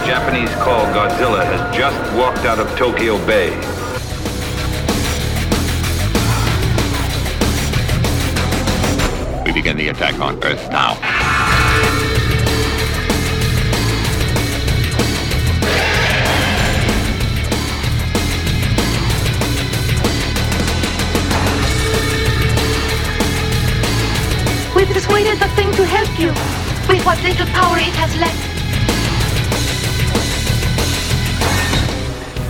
Monster the Japanese call Godzilla has just walked out of Tokyo Bay. We begin the attack on Earth now. We persuaded the thing to help you with what little power it has left.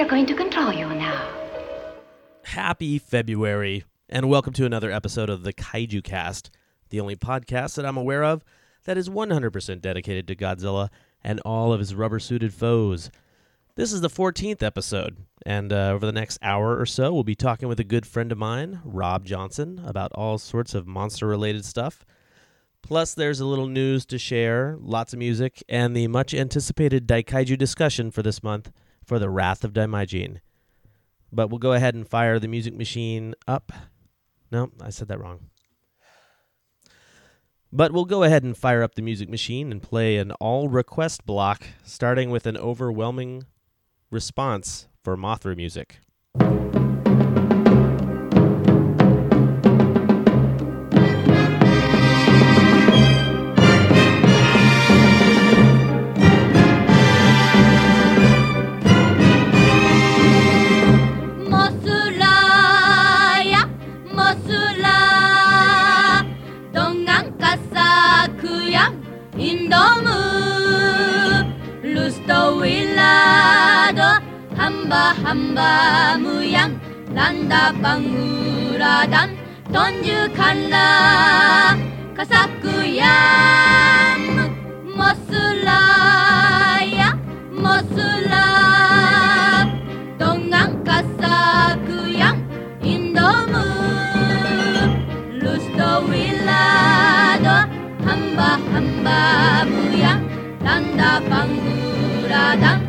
Are going to control you now. Happy February, and welcome to another episode of the Kaiju Cast, the only podcast that I'm aware of that is 100% dedicated to Godzilla and all of his rubber suited foes. This is the 14th episode, and uh, over the next hour or so, we'll be talking with a good friend of mine, Rob Johnson, about all sorts of monster related stuff. Plus, there's a little news to share, lots of music, and the much anticipated Daikaiju discussion for this month for the Wrath of Daimajin. But we'll go ahead and fire the music machine up. No, I said that wrong. But we'll go ahead and fire up the music machine and play an all request block, starting with an overwhelming response for Mothra music. hamba-hambamu yang landa pangura dan tunjukkanlah kesaktianmu Mosulaya, Mosula Dongang kasaku yang indomu Lusto wilado hamba-hambamu yang landa pangura dan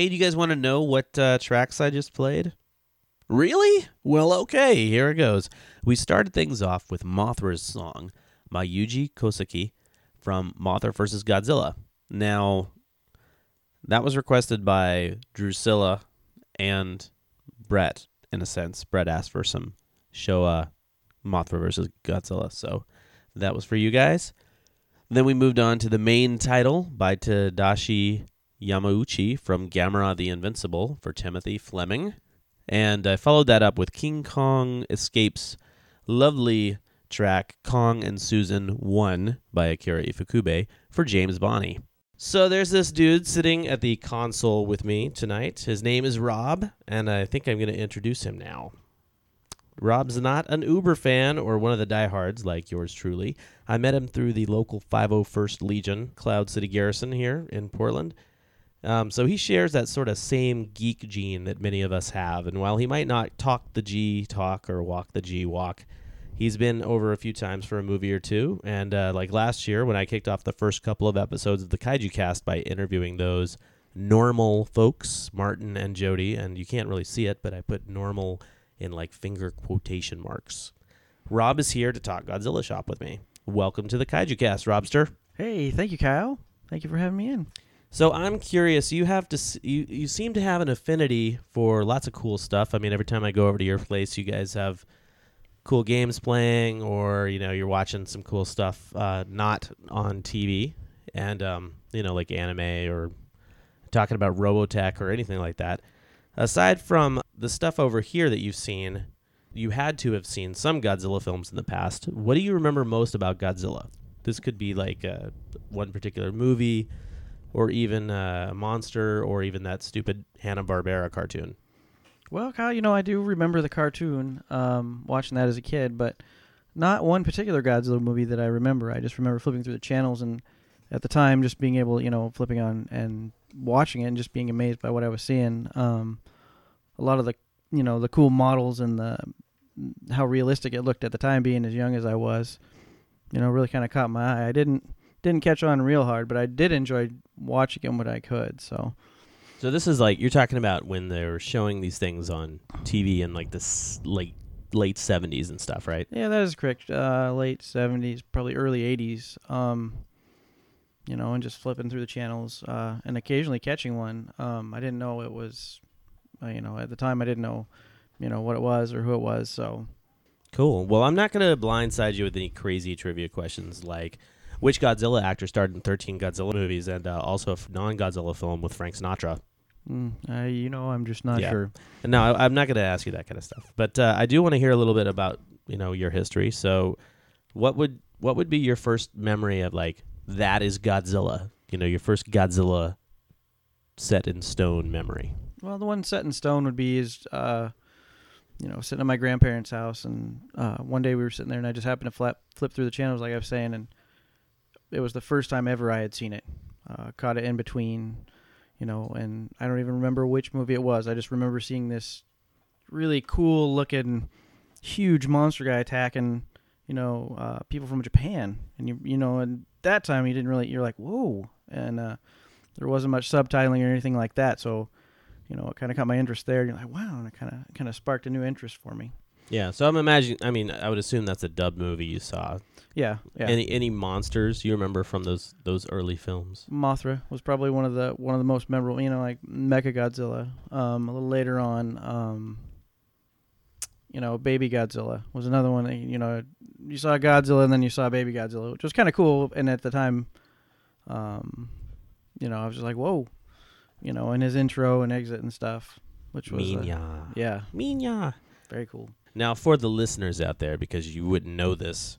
Hey, do you guys want to know what uh, tracks I just played? Really? Well, okay, here it goes. We started things off with Mothra's song, Mayuji Kosaki, from Mothra vs. Godzilla. Now, that was requested by Drusilla and Brett, in a sense. Brett asked for some Showa Mothra vs. Godzilla, so that was for you guys. Then we moved on to the main title by Tadashi Yamauchi from Gamera the Invincible for Timothy Fleming. And I followed that up with King Kong Escapes lovely track Kong and Susan 1 by Akira Ifukube for James Bonney. So there's this dude sitting at the console with me tonight. His name is Rob, and I think I'm going to introduce him now. Rob's not an Uber fan or one of the diehards like yours truly. I met him through the local 501st Legion Cloud City Garrison here in Portland. Um, so he shares that sort of same geek gene that many of us have. And while he might not talk the G talk or walk the G walk, he's been over a few times for a movie or two. And uh, like last year, when I kicked off the first couple of episodes of the Kaiju Cast by interviewing those normal folks, Martin and Jody, and you can't really see it, but I put normal in like finger quotation marks. Rob is here to talk Godzilla Shop with me. Welcome to the Kaiju Cast, Robster. Hey, thank you, Kyle. Thank you for having me in. So I'm curious. You have to. You you seem to have an affinity for lots of cool stuff. I mean, every time I go over to your place, you guys have cool games playing, or you know, you're watching some cool stuff uh, not on TV, and um, you know, like anime or talking about Robotech or anything like that. Aside from the stuff over here that you've seen, you had to have seen some Godzilla films in the past. What do you remember most about Godzilla? This could be like uh, one particular movie, or even uh, a monster, or even that stupid Hanna Barbera cartoon. Well, Kyle, you know, I do remember the cartoon, um, watching that as a kid, but not one particular Godzilla movie that I remember. I just remember flipping through the channels and at the time just being able, you know, flipping on and watching it and just being amazed by what I was seeing. Um, a lot of the, you know, the cool models and the how realistic it looked at the time, being as young as I was, you know, really kind of caught my eye. I didn't didn't catch on real hard, but I did enjoy watching them when I could. So. So this is like you're talking about when they were showing these things on TV in like the s- late late 70s and stuff, right? Yeah, that is correct. Uh, late seventies, probably early eighties. Um, you know, and just flipping through the channels uh, and occasionally catching one. Um, I didn't know it was, uh, you know, at the time I didn't know, you know, what it was or who it was. So Cool. Well, I'm not going to blindside you with any crazy trivia questions like which Godzilla actor starred in 13 Godzilla movies and uh, also a non-Godzilla film with Frank Sinatra. mm, uh, you know, I'm just not Yeah. sure. No, I, I'm not going to ask you that kind of stuff. But uh, I do want to hear a little bit about you know your history. So, what would what would be your first memory of like that is Godzilla? You know, your first Godzilla set in stone memory. Well, the one set in stone would be is, uh, you know, sitting at my grandparents' house, and uh, one day we were sitting there, and I just happened to flap, flip through the channels, like I was saying, and it was the first time ever I had seen it. Uh, caught it in between, you know, and I don't even remember which movie it was. I just remember seeing this really cool looking, huge monster guy attacking, you know, uh, people from Japan, and you, you know, and that time you didn't really, you're like, whoa, and uh, there wasn't much subtitling or anything like that, so you know, it kind of caught my interest there. You're like, wow, and it kind of kind of sparked a new interest for me. Yeah. So I'm imagining. I mean, I would assume that's a dub movie you saw. Yeah, yeah. Any any monsters you remember from those those early films? Mothra was probably one of the one of the most memorable. You know, like Mecha Godzilla. Um, a little later on, um, you know, Baby Godzilla was another one. That, you know, you saw Godzilla and then you saw Baby Godzilla, which was kind of cool. And at the time, um, you know, I was just like, whoa, you know, in his intro and exit and stuff, which was uh, Minya. yeah, Minya. very cool. Now, for the listeners out there, because you wouldn't know this,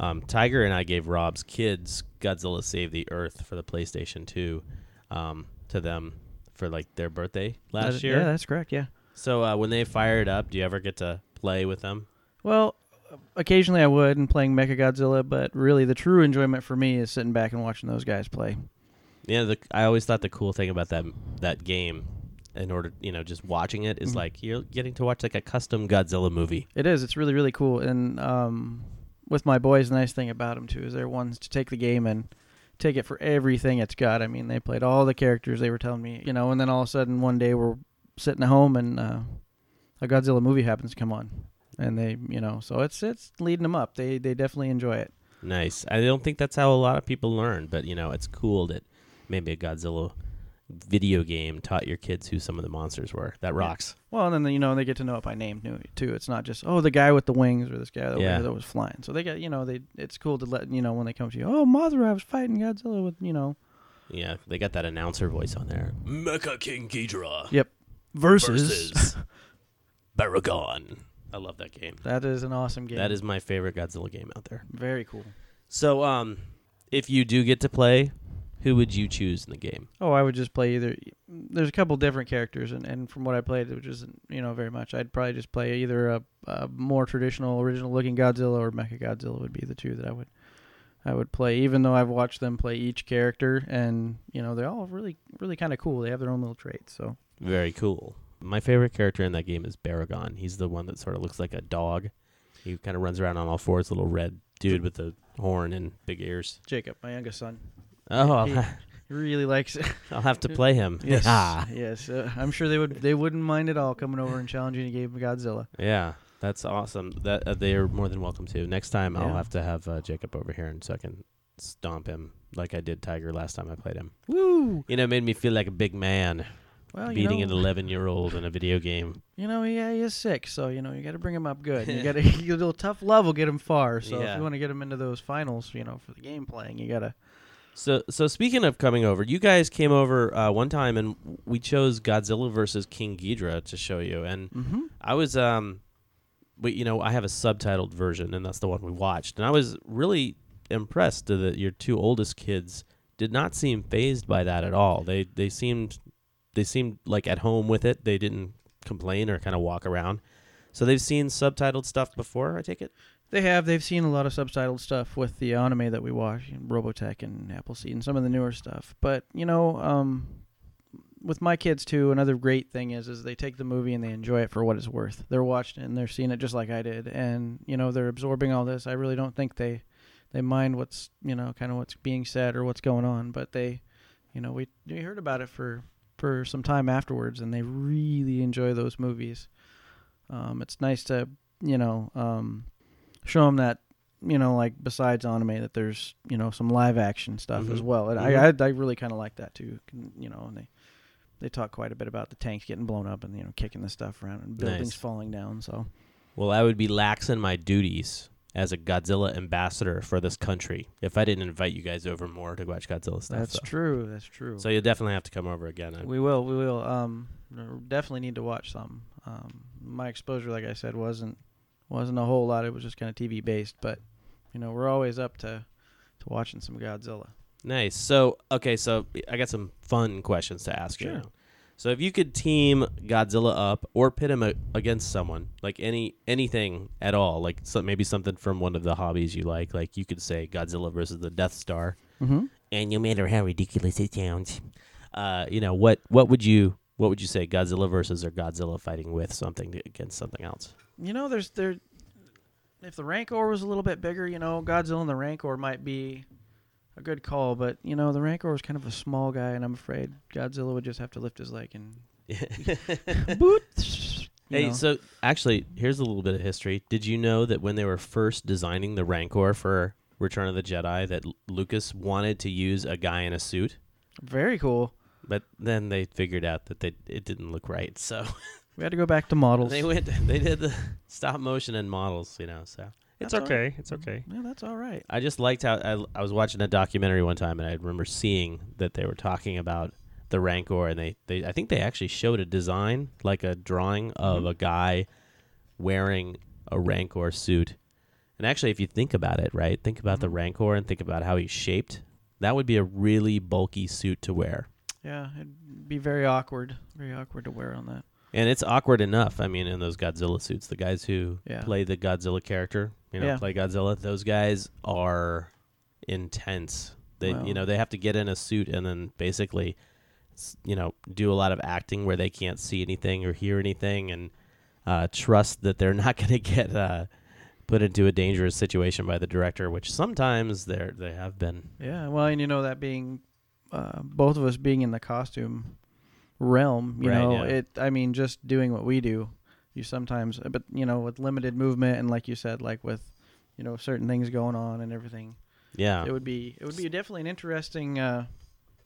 um, Tiger and I gave Rob's kids Godzilla Save the Earth for the PlayStation 2 um, to them for like their birthday last That- year. yeah, that's correct. Yeah. So uh, when they fire it up, do you ever get to play with them? Well, occasionally I would and playing Mecha Godzilla, but really the true enjoyment for me is sitting back and watching those guys play. Yeah, the, I always thought the cool thing about that that game, in order you know just watching it, is Mhm. like you're getting to watch like a custom Godzilla movie. It is. It's really really cool. And um, with my boys, the nice thing about them too is they're ones to take the game and take it for everything it's got. I mean, they played all the characters they were telling me, you know, and then all of a sudden one day we're sitting at home and uh, a Godzilla movie happens to come on, and they, you know, so it's it's leading them up. They they definitely enjoy it. Nice. I don't think that's how a lot of people learn, but you know, it's cool that maybe a Godzilla video game taught your kids who some of the monsters were. That rocks. Well, and then you know they get to know it by name too- too. It's not just oh the guy with the wings or this guy that, Yeah. that was flying. So they get you know they it's cool to let you know when they come to you. Oh, Mothra was fighting Godzilla with you know. Yeah, they got that announcer voice on there. Mecha King Ghidorah Yep. Versus. versus Baragon. I love that game. That is an awesome game. That is my favorite Godzilla game out there. very cool. So, um, if you do get to play, who would you choose in the game? Oh, I would just play either. There's a couple different characters, and, and from what I played, which isn't you know very much, I'd probably just play either a, a more traditional, original looking Godzilla or Mecha Godzilla would be the two that I would I would play. Even though I've watched them play each character, and you know they're all really really kind of cool. They have their own little traits. So Very cool. My favorite character in that game is Baragon. He's the one that sort of looks like a dog. He kind of runs around on all fours, little red dude with the horn and big ears. Jacob, my youngest son, Oh, I'll, he, ha- really likes it. I'll have to play him. yes, Ah. yes. Uh, I'm sure they would they wouldn't mind at all coming over and challenging a game of Godzilla. Yeah, that's awesome. That uh, they are more than welcome to. Next time, I'll have to have uh, Jacob over here, and so I can stomp him like I did Tiger last time I played him. Woo! You know, it made me feel like a big man Well, you beating know, an 11 year old in a video game. You know, yeah, he is sick, so you know you got to bring him up good. You got to a little tough love will get him far. So Yeah. if you want to get him into those finals, you know, for the game playing, you got to. So, so speaking of coming over, you guys came over uh, one time, and we chose Godzilla versus King Ghidorah to show you. And Mm-hmm. I was, um, but you know, I have a subtitled version, and that's the one we watched. And I was really impressed that your two oldest kids did not seem phased by that at all. They they seemed they seemed like at home with it. They didn't complain or kind of walk around. So they've seen subtitled stuff before. I take it. They have. They've seen a lot of subtitled stuff with the anime that we watch, Robotech and Appleseed, and some of the newer stuff. But you know, um, with my kids too, another great thing is is they take the movie and they enjoy it for what it's worth. They're watching it and they're seeing it just like I did, and you know they're absorbing all this. I really don't think they they mind what's you know kind of what's being said or what's going on, but they, you know, we we heard about it for for some time afterwards, and they really enjoy those movies. Um, it's nice to you know um, show them that you know like besides anime that there's you know some live action stuff as Mhm. well, and I, I I really kind of like that too. You know, and they they talk quite a bit about the tanks getting blown up and you know kicking the stuff around and buildings Nice. falling down. So Well, I would be lax in my duties as a Godzilla ambassador for this country if I didn't invite you guys over more to watch Godzilla stuff. that's so. true. That's true. So you'll definitely have to come over again. I- We will. We will. Um, definitely need to watch some. Um, my exposure, like I said, wasn't wasn't a whole lot. It was just kind of TV based. But you know, we're always up to to watching some Godzilla. Nice. So okay, so I got some fun questions to ask you. Sure. So if you could team Godzilla up or pit him a- against someone, like any anything at all, like so maybe something from one of the hobbies you like, like you could say Godzilla versus the Death Star, Mm-hmm. and no matter how ridiculous it sounds, uh, you know what what would you what would you say Godzilla versus or Godzilla fighting with something to, against something else? You know, there's there. If the Rancor was a little bit bigger, you know, Godzilla and the Rancor might be a good call. But you know, the Rancor is kind of a small guy, and I'm afraid Godzilla would just have to lift his leg and boot. Hey, know. so actually, here's a little bit of history. Did you know that when they were first designing the Rancor for Return of the Jedi, that Lucas wanted to use a guy in a suit, very cool. But then they figured out that they, it didn't look right, so We had to go back to models. they went. They did the stop motion and models, you know. So it's That's okay. right. It's okay. Yeah, that's all right. I just liked how I, I was watching a documentary one time, and I remember seeing that they were talking about the Rancor, and they, they I think they actually showed a design, like a drawing of Mm-hmm. a guy wearing a Rancor suit. And actually, if you think about it, right, think about the Mhm. Rancor and think about how he's shaped. That would be a really bulky suit to wear, Yeah, it'd be very awkward. Very awkward to wear on that. and it's awkward enough. I mean, in those Godzilla suits, the guys who Yeah. play the Godzilla character, you know, Yeah. play Godzilla. Those guys are intense. They, you know, they have to get in a suit and then basically, you know, do a lot of acting where they can't see anything or hear anything, and uh, trust that they're not going to get uh, put into a dangerous situation by the director, which sometimes they they have been. Yeah, well, and you know that being uh, both of us being in the costume realm, you Right, know, yeah. it. I mean, just doing what we do, you sometimes, but you know, with limited movement and like you said, like with you know certain things going on and everything, Yeah. it would be it would be definitely an interesting uh,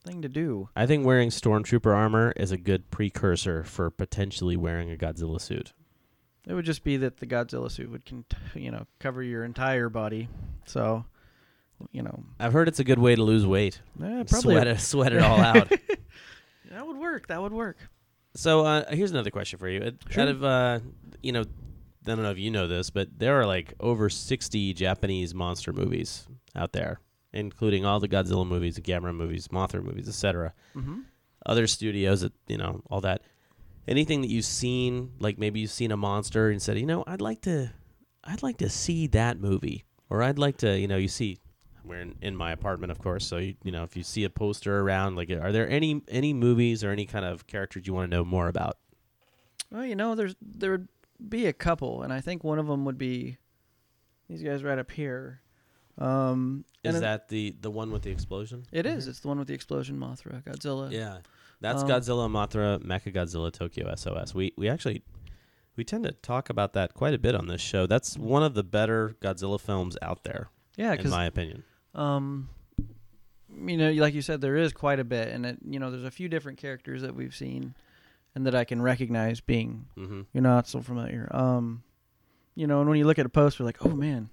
thing to do. I think wearing stormtrooper armor is a good precursor for potentially wearing a Godzilla suit. It would just be that the Godzilla suit would, con- you know, cover your entire body. So, you know, I've heard it's a good way to lose weight. eh, probably sweat it, sweat it all out. that would work. That would work. So uh, here's another question for you. Sure. Out of uh, you know, I don't know if you know this, but there are like over 60 Japanese monster movies out there, including all the Godzilla movies, the Gamera movies, Mothra movies, etc. Mm-hmm. Other studios, that you know, all that. Anything that you've seen, like maybe you've seen a monster and said, you know, I'd like to, I'd like to see that movie, or I'd like to, you know, you see. We're in, in my apartment, of course. So you, you know, if you see a poster around, like, are there any any movies or any kind of characters you want to know more about? Well, you know, there's there would be a couple, and I think one of them would be these guys right up here. Um, Is that the the one with the explosion? It is. It's the one with the explosion, Mothra, Godzilla. Yeah, that's Um, Godzilla, Mothra, Mecha Godzilla, Tokyo SOS. We we actually we tend to talk about that quite a bit on this show. That's one of the better Godzilla films out there, Yeah, in my opinion. Um, you know, like you said, there is quite a bit, and it, you know, there's a few different characters that we've seen, and that I can recognize being hmm you're not so familiar. Um, you know, and when you look at a poster, like, oh man,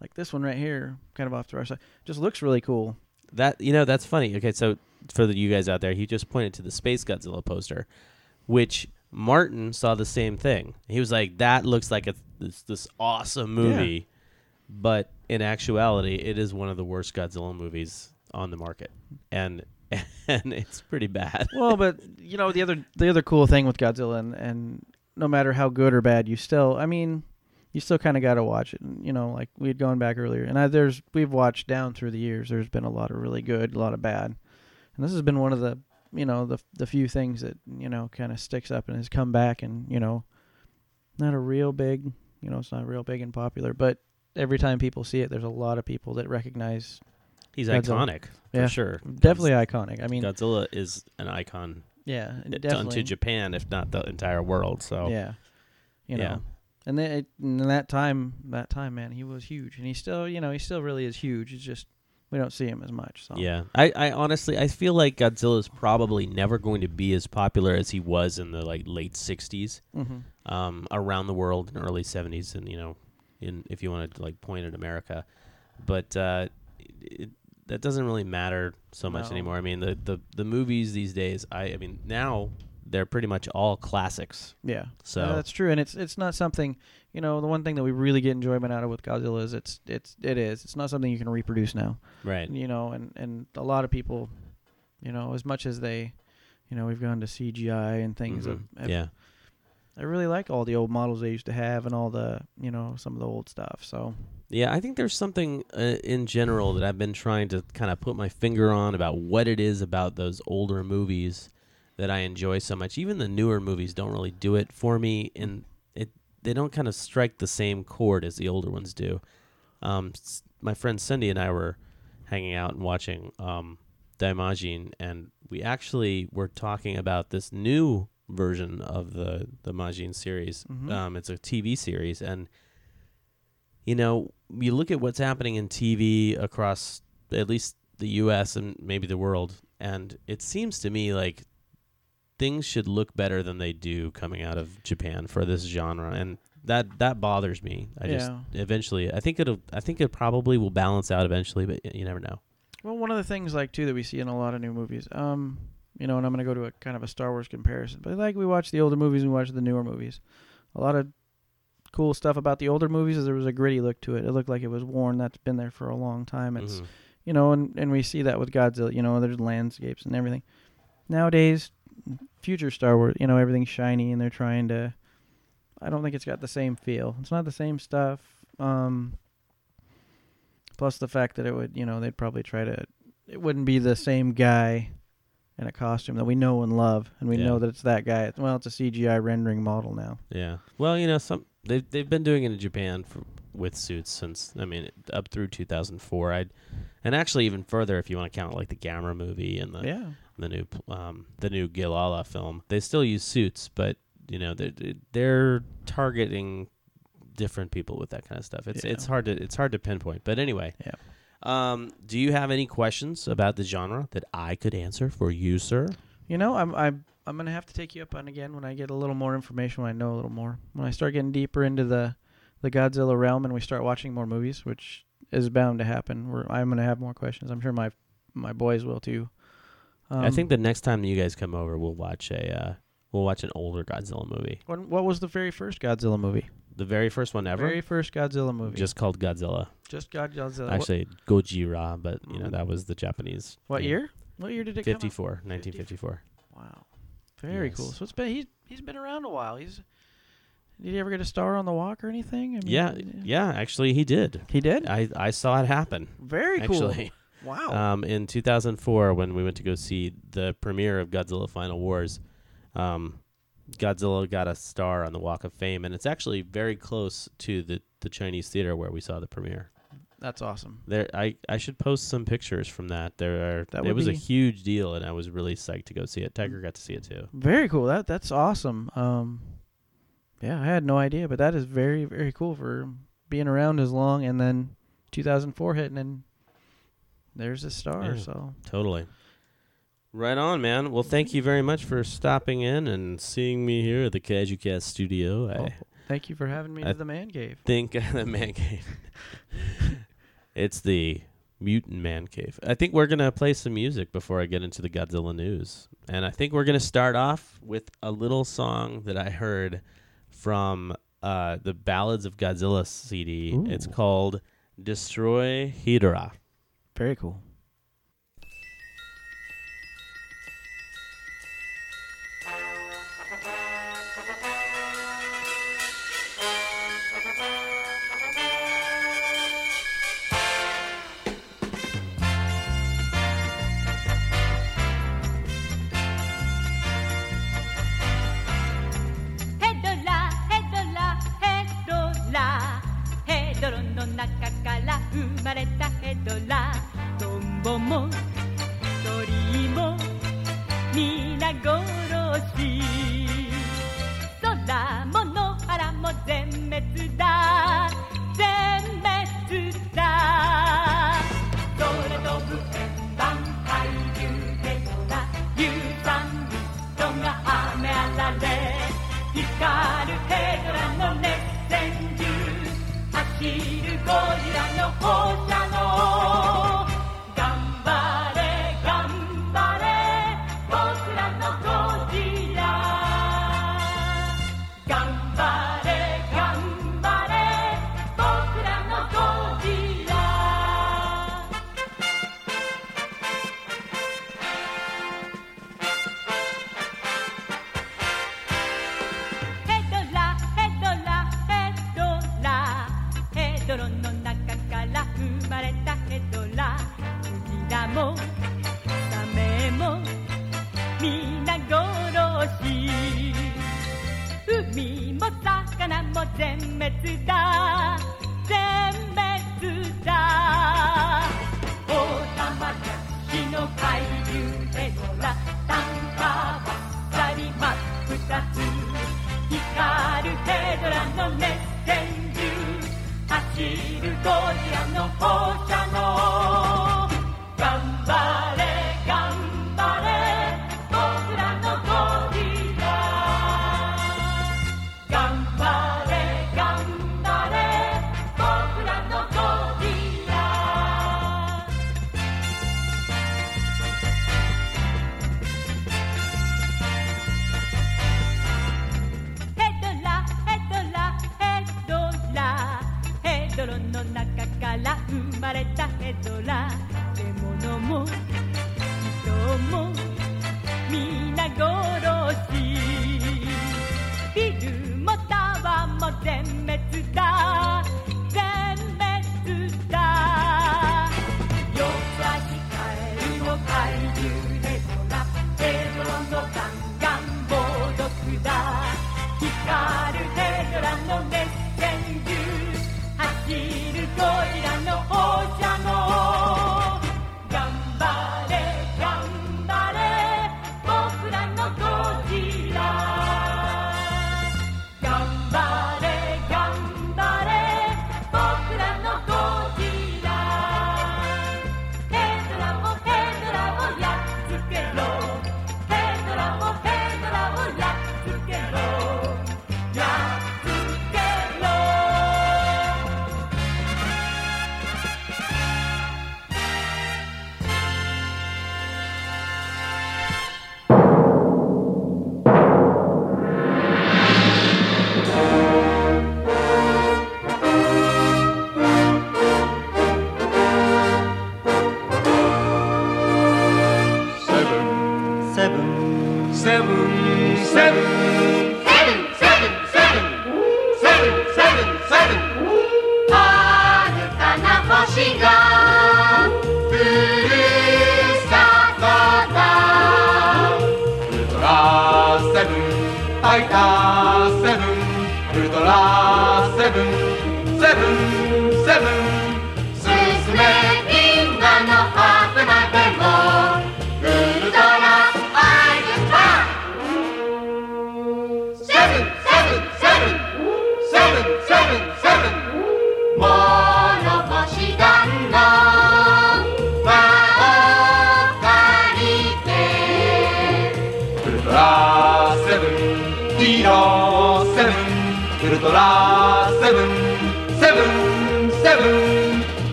like this one right here, kind of off to our side, just looks really cool. That you know that's funny. Okay, so for the, you guys out there, he just pointed to the Space Godzilla poster, which Martin saw the same thing. He was like, "That looks like a, this this awesome movie," but in actuality, it is one of the worst Godzilla movies on the market, and and it's pretty bad. well, but you know the other the other cool thing with Godzilla, and, and no matter how good or bad, you still, I mean, you still kind of got to watch it. And, you know, like we had gone back earlier, and I, there's we've watched down through the years. There's been a lot of really good, a lot of bad, and this has been one of the you know the the few things that you know kind of sticks up and has come back, and you know, not a real big, you know, it's not real big and popular, but every time people see it, there's a lot of people that recognize. He's Godzilla. iconic for Yeah, sure. Definitely iconic. I mean, Godzilla is an icon yeah, done to Japan, if not the entire world. So Yeah. You know. Yeah. And then it, in that time, that time, man, he was huge, and he still, you know, he still really is huge. It's just we don't see him as much. So Yeah, I, I honestly I feel like Godzilla is probably never going to be as popular as he was in the like late '60s, Mhm. um, around the world in early '70s, and you know, in if you want to like point at America, but uh, it, that doesn't really matter so much No. anymore. I mean, the, the the movies these days, I I mean now they're pretty much all classics. Yeah. So Uh, that's true, and it's it's not something. You know, the one thing that we really get enjoyment out of with Godzilla is it's it's it is it's not something you can reproduce now. right, You know, and and a lot of people, you know, as much as they, you know, we've gone to CGI and things. Mhm. Have, have- yeah. I really like all the old models they used to have and all the you know some of the old stuff. So Yeah, I think there's something uh, in general that I've been trying to kind of put my finger on about what it is about those older movies that I enjoy so much. Even the newer movies don't really do it for me, and it they don't kind of strike the same chord as the older ones do. Um, my friend Cindy and I were hanging out and watching um, Daimajin, and we actually were talking about this new version of the the Majin series. Mhm. Um, it's a TV series, and you know, you look at what's happening in TV across at least the U.S. and maybe the world, and it seems to me like things should look better than they do coming out of Japan for this genre, and that that bothers me. I just eventually, I think it'll, I think it probably will balance out eventually, but you never know. Well, one of the things like too that we see in a lot of new movies, um, you know, and I'm going to go to a kind of a Star Wars comparison, but like we watch the older movies, we watch the newer movies. A lot of cool stuff about the older movies is there was a gritty look to it. It looked like it was worn. That's been there for a long time. It's Mhm. you know, and and we see that with Godzilla. You know, there's landscapes and everything. Nowadays, future Star Wars, you know, everything's shiny and they're trying to. I don't think it's got the same feel. It's not the same stuff. Um, plus the fact that it would, you know, they'd probably try to. It wouldn't be the same guy in a costume that we know and love, and we Yeah. know that it's that guy. Well, it's a CGI rendering model now. Yeah. Well, you know, some they've they've been doing it in Japan for with suits since I mean up through 2004. I'd and actually even further if you want to count like the Gamera movie and the Yeah. the new um, the new Guilala film. They still use suits, but you know they're they're targeting different people with that kind of stuff. It's Yeah. it's hard to it's hard to pinpoint. But anyway, Yeah. Um, do you have any questions about the genre that I could answer for you, sir? You know, I'm I'm I'm gonna have to take you up on again when I get a little more information, when I know a little more, when I start getting deeper into the the Godzilla realm, and we start watching more movies, which is bound to happen. Where I'm gonna have more questions. I'm sure my my boys will too. Um, I think the next time you guys come over, we'll watch a uh, we'll watch an older Godzilla movie. When, what was the very first Godzilla movie? The very first one ever, Very first Godzilla movie. just called Godzilla. just Godzilla. Actually, Gojira, but you know that was the Japanese. what, what year? What year did it come 54, 1954. Wow, very cool. So it's been he's he's been around a while. He's did he ever get a star on the walk or anything? I mean, Yeah, yeah. Actually, he did. he did. I I saw it happen. very cool. Actually, Wow. um, in 2004 when we went to go see the premiere of Godzilla Final Wars, um, Godzilla got a star on the Walk of Fame, and it's actually very close to the the Chinese theater where we saw the premiere. That's awesome. There, I, I should post some pictures from that. There are That it was a huge deal, and I was really psyched to go see it. Tiger got to see it too. Very cool. That that's awesome. Um, yeah, I had no idea, but that is very very cool for being around as long, and then 2004 hitting, and there's a star. Yeah. So Totally. Right on, man. Well, thank you very much for stopping in and seeing me here at the Kaiju Cast studio. oh, I thank you for having me I to the man cave. think the man cave. it's the mutant man cave. I think we're gonna play some music before I get into the Godzilla news, and I think we're gonna start off with a little song that I heard from uh, the Ballads of Godzilla CD. It's called "Destroy Hydra." Very cool.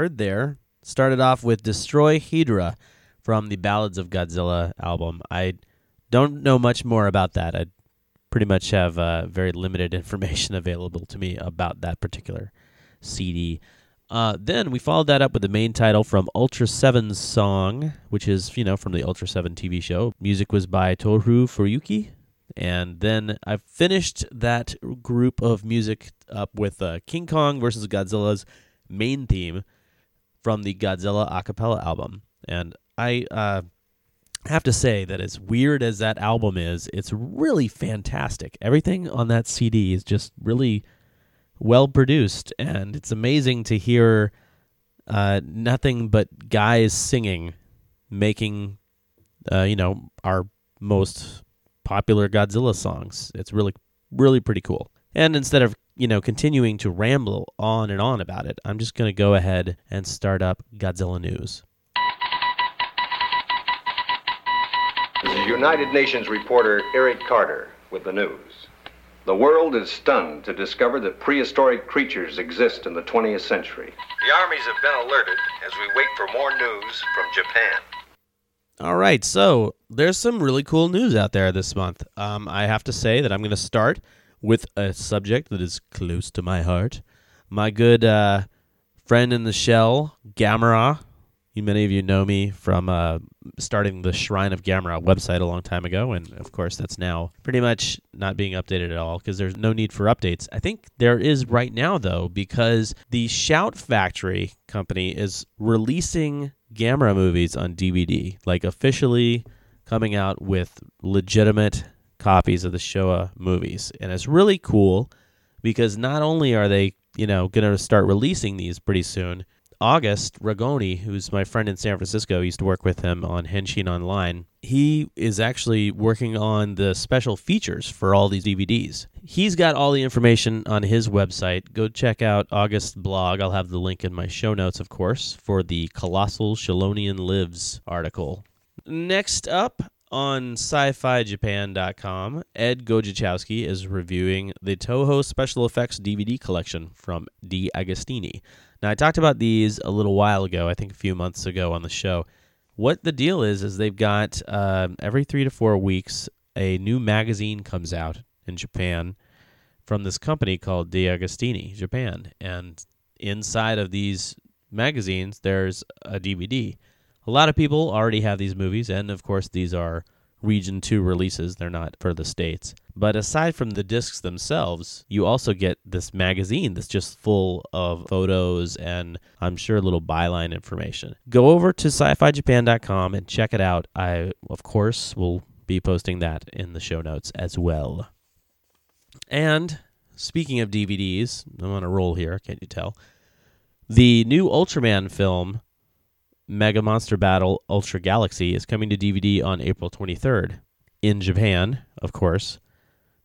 Heard there started off with Destroy Hydra from the Ballads of Godzilla album. I don't know much more about that. I pretty much have uh, very limited information available to me about that particular CD. Uh, then we followed that up with the main title from Ultra 7's song, which is, you know, from the Ultra 7 TV show. Music was by Toru Furuyuki. And then I finished that group of music up with uh, King Kong versus Godzilla's main theme from the Godzilla a cappella album. And I uh, have to say that as weird as that album is, it's really fantastic. Everything on that CD is just really well produced, and it's amazing to hear uh, nothing but guys singing, making, uh, you know, our most popular Godzilla songs. It's really, really pretty cool. And instead of, you know, continuing to ramble on and on about it, I'm just going to go ahead and start up Godzilla News. This is United Nations reporter Eric Carter with the news. The world is stunned to discover that prehistoric creatures exist in the 20th century. The armies have been alerted as we wait for more news from Japan. All right, so there's some really cool news out there this month. Um, I have to say that I'm going to start with a subject that is close to my heart. My good uh, friend in the shell, Gamera. You, many of you know me from uh, starting the Shrine of Gamera website a long time ago, and of course that's now pretty much not being updated at all because there's no need for updates. I think there is right now though because the Shout Factory company is releasing Gamera movies on DVD, like officially coming out with legitimate copies of the Showa movies. And it's really cool because not only are they, you know, going to start releasing these pretty soon, August Ragone, who's my friend in San Francisco, used to work with him on Henshin Online. He is actually working on the special features for all these DVDs. He's got all the information on his website. Go check out August's blog. I'll have the link in my show notes, of course, for the Colossal Shalonian Lives article. Next up on sci-fi-japan.com, Ed Godziszewski is reviewing the Toho Special Effects DVD collection from De Agostini. Now, I talked about these a little while ago, I think a few months ago on the show. What the deal is, is they've got uh, every three to four weeks, a new magazine comes out in Japan from this company called De Agostini Japan. And inside of these magazines, there's a DVD. A lot of people already have these movies, and of course, these are Region 2 releases, they're not for the States. But aside from the discs themselves, you also get this magazine that's just full of photos and I'm sure a little byline information. Go over to sci fi japan.com and check it out. I, of course, will be posting that in the show notes as well. And speaking of DVDs, I'm on a roll here, can't you tell? The new Ultraman film, Mega Monster Battle Ultra Galaxy, is coming to DVD on April 23rd in Japan, of course.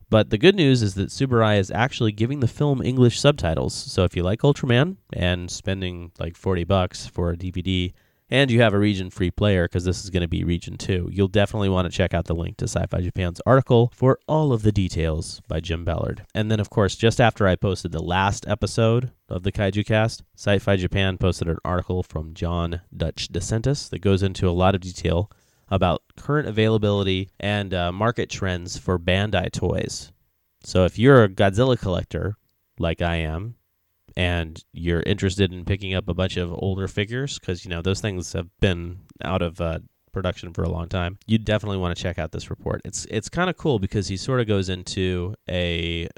But the good news is that Tsuburaya is actually giving the film English subtitles. So if you like Ultraman and spending like 40 bucks for a DVD, and you have a region free player because this is going to be region 2, you'll definitely want to check out the link to Sci Fi Japan's article for all of the details by Jim Ballard. And then, of course, just after I posted the last episode of the Kaiju Cast, Sci Fi Japan posted an article from John Dutch DeSantis that goes into a lot of detail about current availability and uh, market trends for Bandai toys. So if you're a Godzilla collector, like I am, and you're interested in picking up a bunch of older figures, because you know those things have been out of uh, production for a long time, you definitely want to check out this report. It's it's kind of cool because he sort of goes into a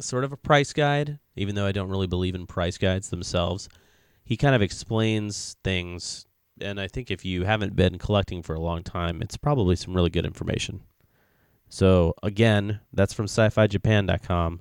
sort of a price guide, even though I don't really believe in price guides themselves. He kind of explains things and I think if you haven't been collecting for a long time, it's probably some really good information. So again, that's from sci-fi-japan.com.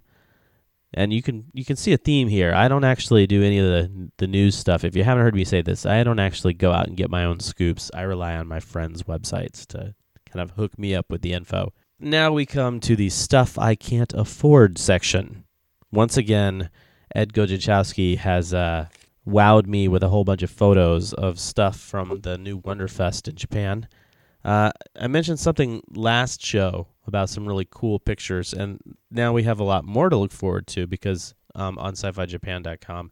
And you can you can see a theme here. I don't actually do any of the the news stuff. If you haven't heard me say this, I don't actually go out and get my own scoops. I rely on my friends' websites to kind of hook me up with the info. Now we come to the stuff I can't afford section. Once again, Ed Godziszewski has uh, wowed me with a whole bunch of photos of stuff from the new Wonderfest in Japan. Uh, I mentioned something last show about some really cool pictures, and now we have a lot more to look forward to because um, on sci-fi-japan.com,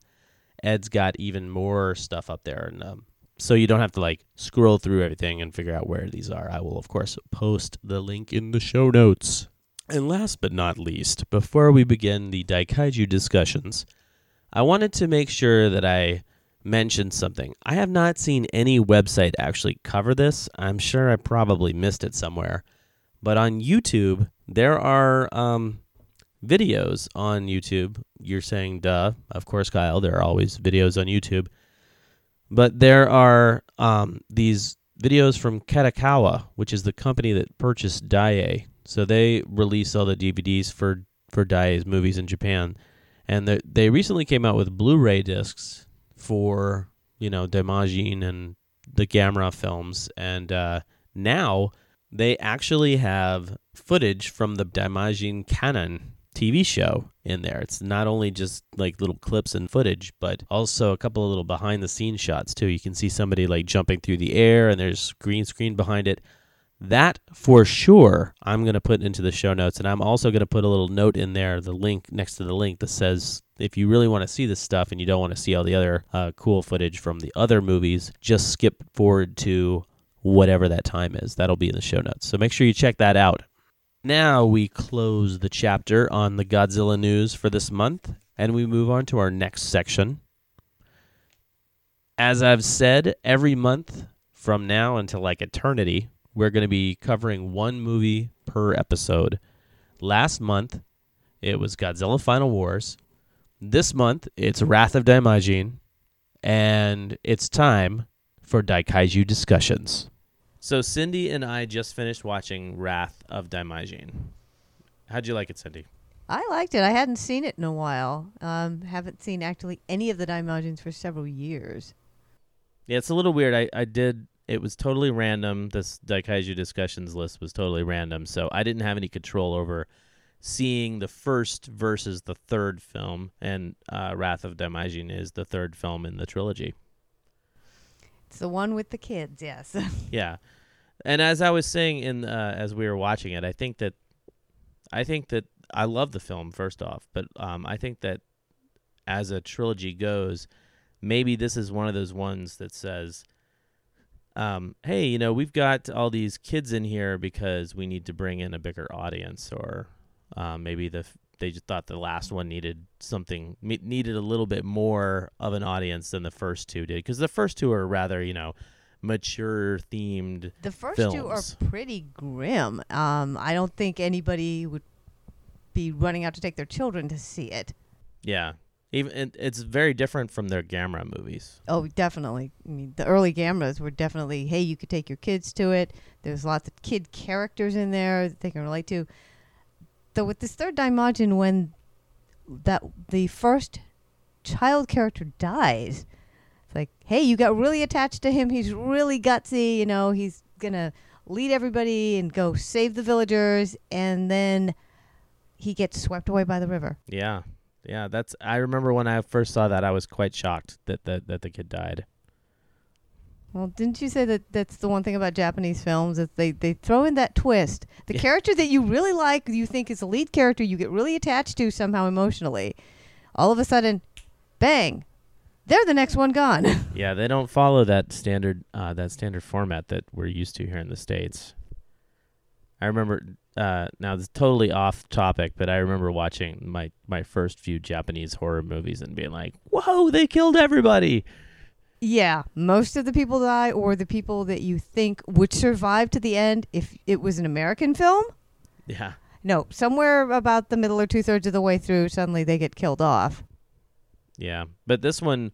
Ed's got even more stuff up there, and um, so you don't have to like scroll through everything and figure out where these are. I will, of course, post the link in the show notes. And last but not least, before we begin the Daikaiju discussions, I wanted to make sure that I mentioned something. I have not seen any website actually cover this. I'm sure I probably missed it somewhere. But on YouTube, there are um, videos on YouTube. You're saying, duh. Of course, Kyle, there are always videos on YouTube. But there are um, these videos from Kadokawa, which is the company that purchased Daiei. So they release all the DVDs for, for Daiei's movies in Japan and they recently came out with Blu-ray discs for you know Daimajin and the Gamera films, and uh, now they actually have footage from the Daimajin Kanon TV show in there. It's not only just like little clips and footage, but also a couple of little behind the scenes shots too. You can see somebody like jumping through the air and there's green screen behind it. That for sure I'm going to put into the show notes. And I'm also going to put a little note in there, the link next to the link that says if you really want to see this stuff and you don't want to see all the other uh, cool footage from the other movies, just skip forward to whatever that time is. That'll be in the show notes. So make sure you check that out. Now we close the chapter on the Godzilla news for this month and we move on to our next section. As I've said, every month from now until like eternity, we're going to be covering one movie per episode. Last month, it was Godzilla Final Wars. This month, it's Wrath of Daimajin. And it's time for Daikaiju discussions. So, Cindy and I just finished watching Wrath of Daimajin. How'd you like it, Cindy? I liked it. I hadn't seen it in a while. Um, haven't seen actually any of the Daimajins for several years. Yeah, it's a little weird. I, I did it was totally random. This Daikaiju discussions list was totally random, so I didn't have any control over seeing the first versus the third film, and uh, Wrath of Daimajin is the third film in the trilogy. It's the one with the kids, yes. yeah, and as I was saying in uh, as we were watching it, I think that I think that I love the film first off, but um, I think that as a trilogy goes, maybe this is one of those ones that says um, hey, you know, we've got all these kids in here because we need to bring in a bigger audience, or uh, maybe the they just thought the last one needed something needed a little bit more of an audience than the first two did, because the first two are rather, you know, mature themed. The first films. two are pretty grim. Um, I don't think anybody would be running out to take their children to see it. Yeah, even it, it's very different from their Gamera movies. Oh, definitely. I mean, the early Gameras were definitely, hey, you could take your kids to it. There's lots of kid characters in there that they can relate to. Though with this third Daimajin, when that the first child character dies, like, hey, you got really attached to him. He's really gutsy. You know, he's gonna lead everybody and go save the villagers, and then he gets swept away by the river. Yeah, yeah. That's. I remember when I first saw that, I was quite shocked that that, that the kid died. Well, didn't you say that that's the one thing about Japanese films is they, they throw in that twist. The character that you really like, you think is the lead character, you get really attached to somehow emotionally. All of a sudden, bang, they're the next one gone. Yeah, they don't follow that standard uh, that standard format that we're used to here in the states. I remember uh, now this is totally off topic, but I remember watching my my first few Japanese horror movies and being like, "Whoa, they killed everybody!" yeah, most of the people die, or the people that you think would survive to the end if it was an American film. Yeah, No, somewhere about the middle or two thirds of the way through, suddenly they get killed off. Yeah. But this one,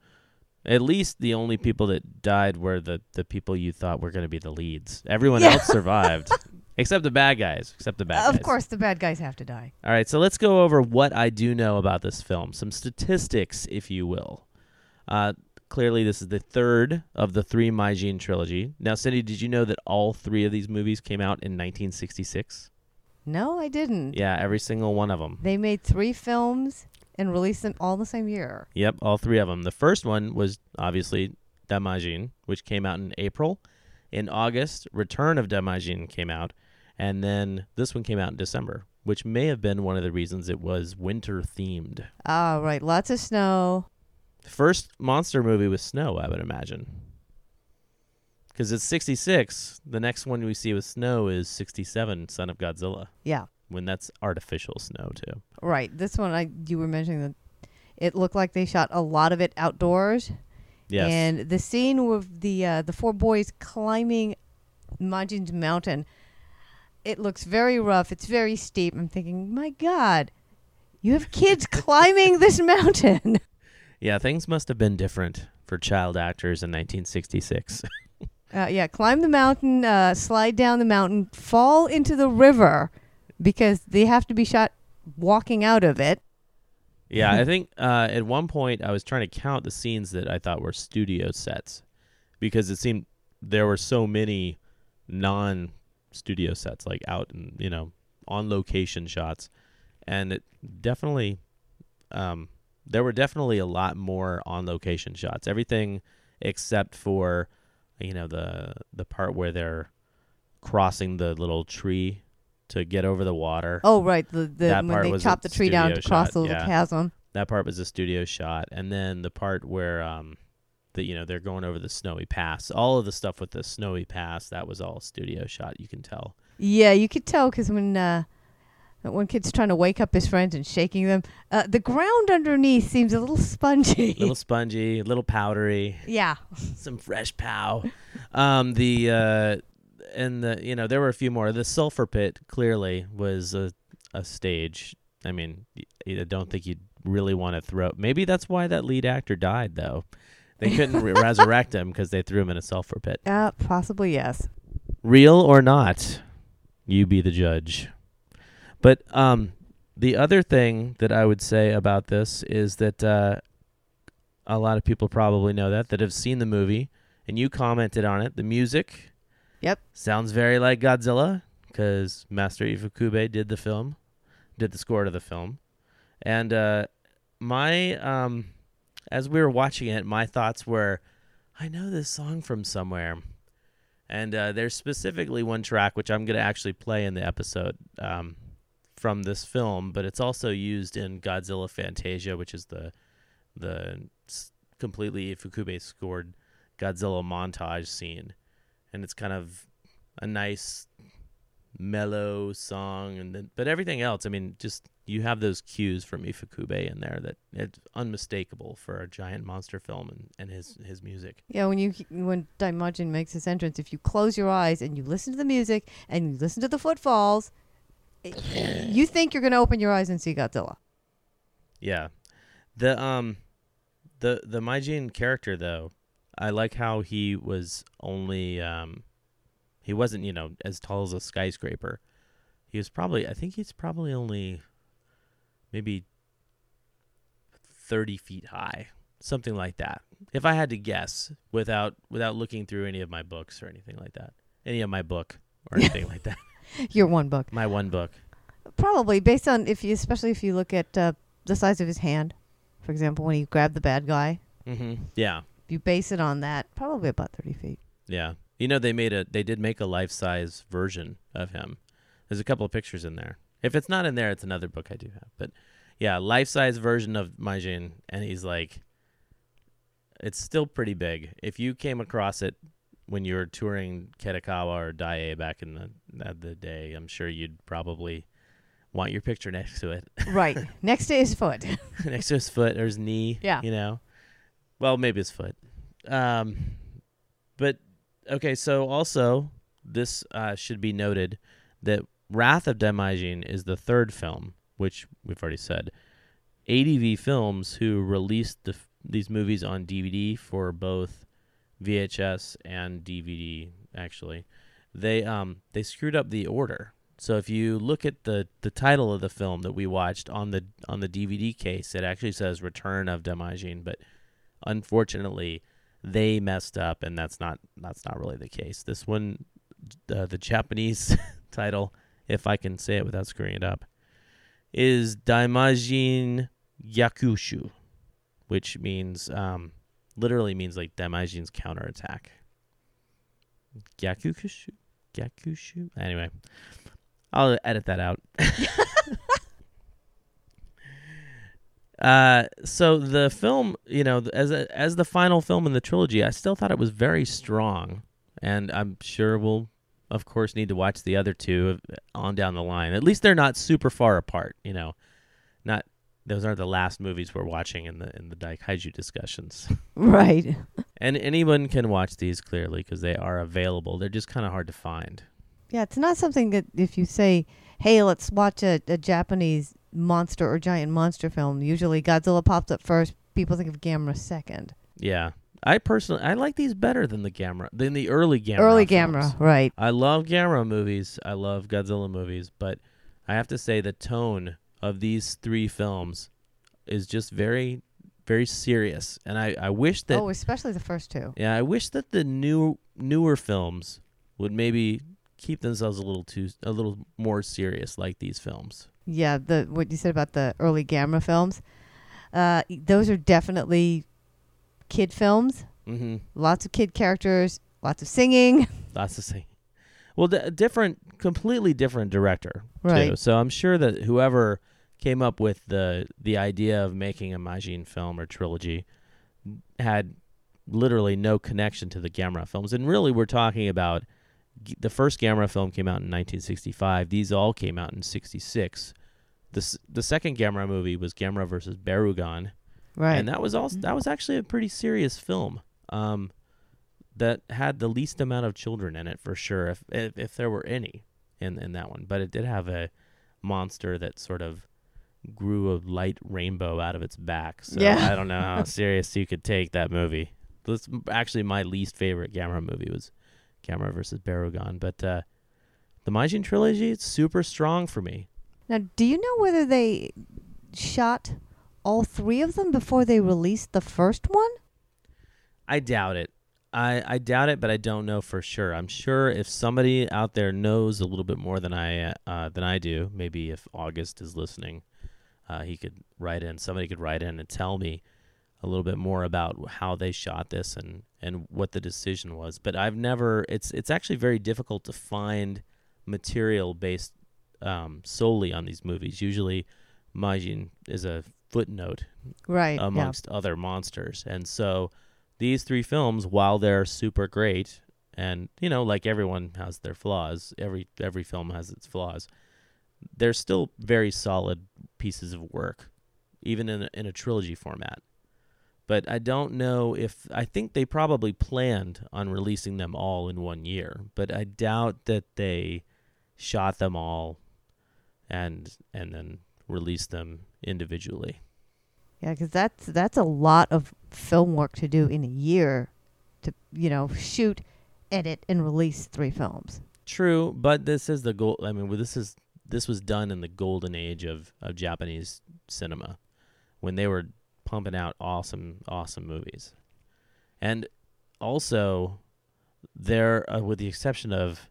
at least the only people that died were the the people you thought were going to be the leads. Everyone Yeah. else survived, except the bad guys. Except the bad of guys. Of course, the bad guys have to die. All right, so let's go over what I do know about this film, some statistics, if you will. Uh, clearly, this is the third of the three Majin trilogy. Now, Cindy, did you know that all three of these movies came out in 1966? No, I didn't. Yeah, every single one of them. They made three films and released them all the same year. Yep, all three of them. The first one was obviously Daimajin, which came out in April. In August, Return of Daimajin came out, and then this one came out in December, which may have been one of the reasons it was winter themed. Ah, right. Lots of snow. First monster movie with snow, I would imagine. Because it's 66. The next one we see with snow is 67, Son of Godzilla. Yeah. When that's artificial snow, too. Right. This one, I you were mentioning that it looked like they shot a lot of it outdoors. Yes. And the scene with the uh, the four boys climbing Majin's mountain, it looks very rough. It's very steep. I'm thinking, my God, you have kids climbing this mountain. Yeah, things must have been different for child actors in 1966. Uh, yeah, climb the mountain, uh, slide down the mountain, fall into the river because they have to be shot walking out of it. yeah, I think uh, at one point I was trying to count the scenes that I thought were studio sets because it seemed there were so many non studio sets, like out and, you know, on location shots. And it definitely, um, there were definitely a lot more on location shots. Everything except for, you know, the the part where they're crossing the little tree to get over the water. Oh, right. The, the That when they chop the tree down to cross the little yeah. chasm. That part was a studio shot, and then the part where um, the you know they're going over the snowy pass. All of the stuff with the snowy pass that was all studio shot. You can tell. Yeah, you could tell because when uh, that one kid's trying to wake up his friends and shaking them, uh, the ground underneath seems a little spongy. A little spongy, a little powdery. yeah. Some fresh pow. Um, the uh, and the you know there were a few more. The sulfur pit clearly was a a stage. I mean, I don't think you'd really want to throw. Maybe that's why that lead actor died, though. They couldn't re- resurrect him because they threw him in a sulfur pit. Uh, possibly yes. real or not, you be the judge. But um, the other thing that I would say about this is that uh, a lot of people probably know that that have seen the movie, and you commented on it. The music, Yep. sounds very like Godzilla because Master Ifukube did the film, did the score to the film, and uh, my um, as we were watching it, my thoughts were, I know this song from somewhere. And uh, there's specifically one track which I'm to actually play in the episode um, from this film, but it's also used in Godzilla Fantasia, which is the the completely Ifukube scored Godzilla montage scene, and it's kind of a nice mellow song, and then but everything else, I mean, just you have those cues from Ifukube in there that it's unmistakable for a giant monster film and, and his his music. Yeah, when you when Daimajin makes his entrance, if you close your eyes and you listen to the music and you listen to the footfalls, it- you think you're going to open your eyes and see Godzilla. Yeah. The um the the Majin character though, I like how he was only um he wasn't, you know, as tall as a skyscraper. He was probably I think he's probably only maybe 30 feet high, something like that. If I had to guess without without looking through any of my books or anything like that. Any of my book or anything like that. Your one book. My one book. Probably based on if you, especially if you look at uh, the size of his hand, for example, when he grabbed the bad guy. Mhm. Yeah. You base it on that, probably about thirty feet. Yeah. You know they made a they did make a life size version of him. There's a couple of pictures in there. If it's not in there, it's another book I do have. But yeah, life size version of Majin and he's like it's still pretty big. If you came across it when you were touring Kadokawa or Daiei back in the uh, the day, I'm sure you'd probably want your picture next to it. Right next to his foot. next to his foot or his knee. Yeah. You know, well, maybe his foot. Um, but okay, so also this uh, should be noted that Wrath of Daimajin is the third film, which we've already said. ADV Films, who released the, these movies on DVD for both VHS and DVD, actually, they um they screwed up the order. So if you look at the, the title of the film that we watched on the on the DVD case, it actually says Return of Daimajin, but unfortunately they messed up and that's not that's not really the case. This one uh, the Japanese title, if I can say it without screwing it up, is Daimajin Yakushu, which means um literally means like Daimajin's counterattack. Yakushu, Yakushu. Anyway, I'll edit that out. uh, so the film, you know, as a, as the final film in the trilogy, I still thought it was very strong, and I'm sure we'll, of course, need to watch the other two on down the line. At least they're not super far apart, you know. Not those aren't the last movies we're watching in the in the Daikaiju discussions. Right. And anyone can watch these clearly because they are available. They're just kind of hard to find. Yeah, it's not something that if you say, "Hey, let's watch a, a Japanese monster or giant monster film," usually Godzilla pops up first. People think of Gamera second. Yeah. I personally I like these better than the Gamera than the early Gamera. Early films. Gamera, right. I love Gamera movies. I love Godzilla movies, but I have to say the tone of these three films is just very very serious. And I, I wish that oh, especially the first two. Yeah, I wish that the new newer films would maybe keep themselves a little too a little more serious like these films. Yeah, the what you said about the early Gamera films, uh, those are definitely kid films. Mhm. Lots of kid characters, lots of singing. Lots to say. Well, d- different, completely different director too. So I'm sure that whoever came up with the the idea of making a Majin film or trilogy had literally no connection to the Gamera films. And really, we're talking about g- the first Gamera film came out in 1965. These all came out in 66. The the second Gamera movie was Gamera versus Barugon. Right. And that was also that was actually a pretty serious film. Um, that had the least amount of children in it for sure, if if, if there were any in in that one. But it did have a monster that sort of grew a light rainbow out of its back. So Yeah. I don't know how serious you could take that movie. This actually my least favorite Gamera movie was Gamera versus Barugon, but uh, the Majin trilogy it's super strong for me. Now, do you know whether they shot all three of them before they released the first one? I doubt it. I, I doubt it, but I don't know for sure. I'm sure if somebody out there knows a little bit more than I uh, than I do, maybe if August is listening, uh, he could write in. Somebody could write in and tell me a little bit more about how they shot this and, and what the decision was. But I've never. It's it's actually very difficult to find material based um, solely on these movies. Usually, Majin is a footnote Right, yeah. amongst other monsters, and so these three films, while they're super great, and you know, like everyone has their flaws. Every every film has its flaws. They're still very solid pieces of work, even in a, in a trilogy format. But I don't know if I think they probably planned on releasing them all in one year, but I doubt that they shot them all and and then release them individually. Yeah, because that's that's a lot of film work to do in a year, to you know shoot, edit, and release three films. True, but this is the goal. I mean, well, this is this was done in the golden age of of Japanese cinema, when they were pumping out awesome, awesome movies, and also there, uh, with the exception of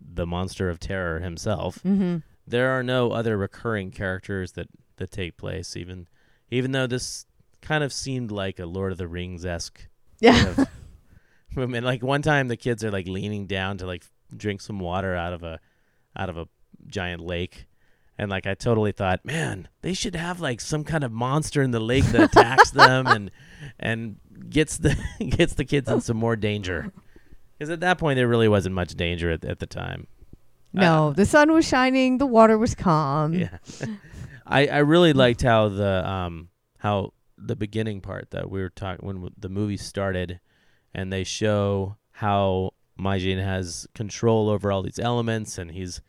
the monster of terror himself, Mhm. There are no other recurring characters that that take place. Even even though this kind of seemed like a Lord of the Rings esque Yeah. movement. Like one time, the kids are like leaning down to like drink some water out of a out of a giant lake. And like I totally thought, man, they should have like some kind of monster in the lake that attacks them and and gets the gets the kids in some more danger. Because at that point, there really wasn't much danger at, at the time. No, the sun was shining, the water was calm. Yeah. I, I really liked how the um how the beginning part that we were talking when the movie started, and they show how Majin has control over all these elements, and he's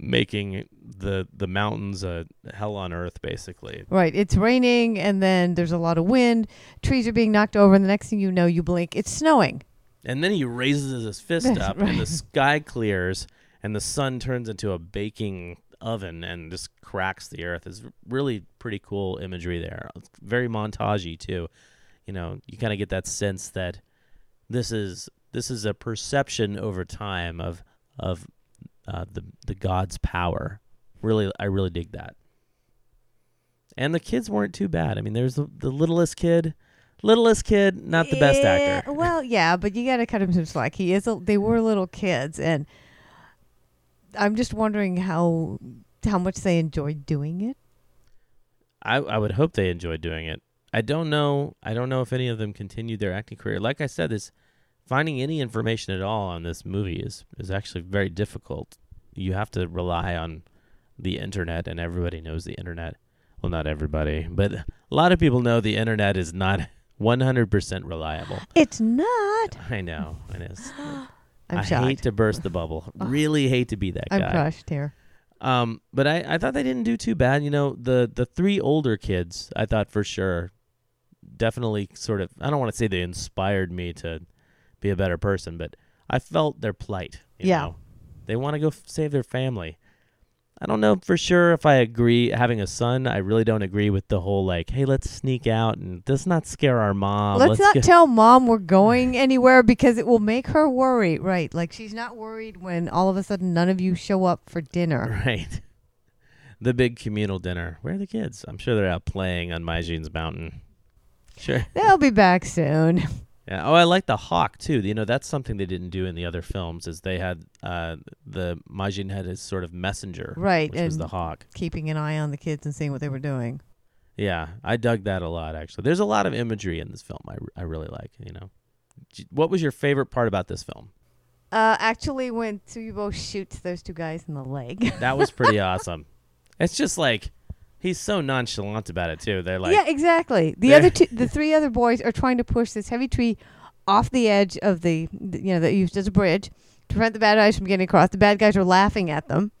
making the the mountains a hell on earth, basically. Right. It's raining, and then there's a lot of wind. Trees are being knocked over, and the next thing you know, you blink, it's snowing. And then he raises his fist That's up, and the sky clears, and the sun turns into a baking oven and just cracks the earth. It's really pretty cool imagery there. It's very montagey too. You know, you kind of get that sense that this is this is a perception over time of of uh, the the god's power. Really, I really dig that. And the kids weren't too bad. I mean, there's the, the littlest kid, littlest kid, not the best actor. Well, yeah, but you got to cut him some slack. He is. A, they were little kids, and I'm just wondering how how much they enjoyed doing it. I, I would hope they enjoyed doing it. I don't know. I don't know if any of them continued their acting career. Like I said, this finding any information at all on this movie is is actually very difficult. You have to rely on the internet, and everybody knows the internet. Well, not everybody, but a lot of people know the internet is not 100% reliable. It's not. I know. It is. I'm I shocked. hate to burst the bubble. Really hate to be that guy. I'm crushed here. Um, but I, I thought they didn't do too bad. You know, the the three older kids, I thought for sure, definitely sort of. I don't want to say they inspired me to be a better person, but I felt their plight. you Yeah. know. they want to go f- save their family. I don't know for sure if I agree having a son. I really don't agree with the whole like, hey, let's sneak out and let's not scare our mom. Let's, not get- tell mom we're going anywhere because it will make her worry. Right. Like she's not worried when all of a sudden none of you show up for dinner. Right. The big communal dinner. Where are the kids? I'm sure they're out playing on Majin's mountain. Sure. They'll be back soon. Yeah. Oh, I like the hawk too. You know, that's something they didn't do in the other films. Is they had uh, the Majin had his sort of messenger, Right. Which was the hawk. Keeping an eye on the kids and seeing what they were doing. Yeah, I dug that a lot. Actually, there's a lot of imagery in this film. I, I really like. You know, what was your favorite part about this film? Uh, actually, when Tsuyubo shoots those two guys in the leg. That was pretty awesome. It's just like he's so nonchalant about it too. They're like, yeah, exactly. The other two, the three other boys are trying to push this heavy tree off the edge of the, you know, that used as a bridge to prevent the bad guys from getting across. The bad guys are laughing at them.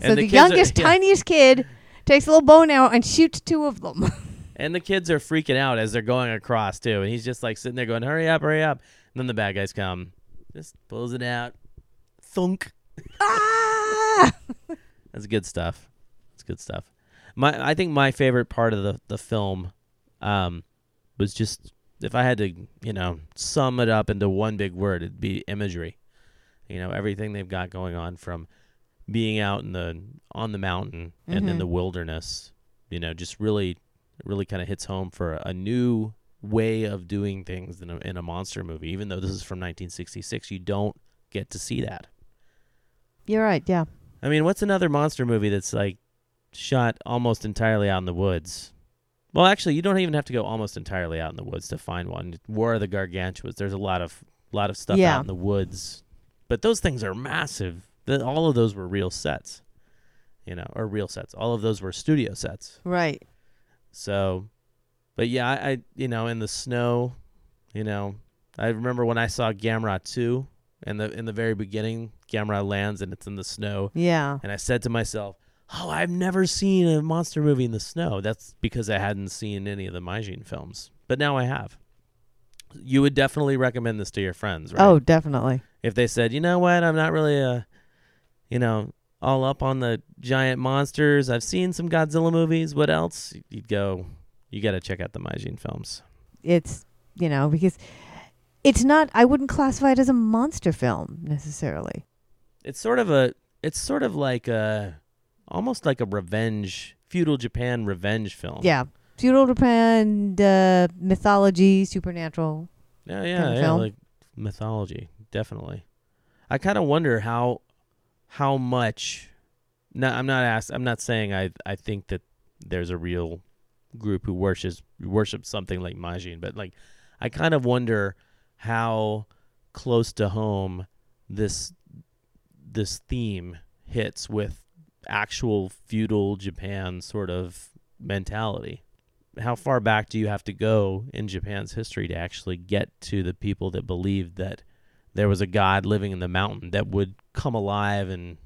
So And the, the kids are- youngest, yeah. tiniest kid takes a little bow arrow and shoots two of them. And the kids are freaking out as they're going across too, and he's just like sitting there going, "Hurry up, hurry up!" And then the bad guys come, just pulls it out, thunk. ah! That's good stuff. That's good stuff. My, I think my favorite part of the the film, um, was just if I had to, you know, sum it up into one big word, it'd be imagery. You know, everything they've got going on from being out in the on the mountain and in Mhm. the wilderness. You know, just really, really kind of hits home for a, a new way of doing things in a, in a monster movie. Even though this is from 1966, you don't get to see that. You're right. Yeah. I mean, what's another monster movie that's like shot almost entirely out in the woods? Well, actually, you don't even have to go almost entirely out in the woods to find one. War of the Gargantuas. There's a lot of lot of stuff Yeah. out in the woods. But those things are massive. The, all of those were real sets, you know, or real sets. All of those were studio sets. Right. So, but yeah, I, I you know, in the snow, you know, I remember when I saw Gamera 2 and the in the very beginning, Gamera lands and it's in the snow. Yeah. And I said to myself, "Oh, I've never seen a monster movie in the snow." That's because I hadn't seen any of the Majin films. But now I have. You would definitely recommend this to your friends, right? Oh, definitely. If they said, "You know what? I'm not really uh you know, all up on the giant monsters. I've seen some Godzilla movies. What else?" You'd go, "You got to check out the Majin films." It's you know because it's not. I wouldn't classify it as a monster film necessarily. It's sort of a it's sort of like a almost like a revenge feudal Japan revenge film. Yeah, feudal Japan, uh, mythology, supernatural. Yeah, yeah, kind of yeah, film. like mythology, definitely. I kind of wonder how how much. No, I'm not ask. I'm not saying I I think that there's a real group who worships worships something like Majin, but like I kind of wonder how close to home this this theme hits with actual feudal Japan sort of mentality how far back do you have to go in Japan's history to actually get to the people that believed that there was a god living in the mountain that would come alive and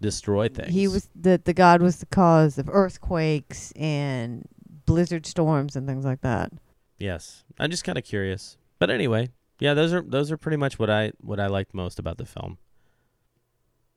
destroy things? He was the the god was the cause of earthquakes and blizzard storms and things like that. Yes, I'm just kind of curious. But anyway, yeah, those are those are pretty much what I what I liked most about the film.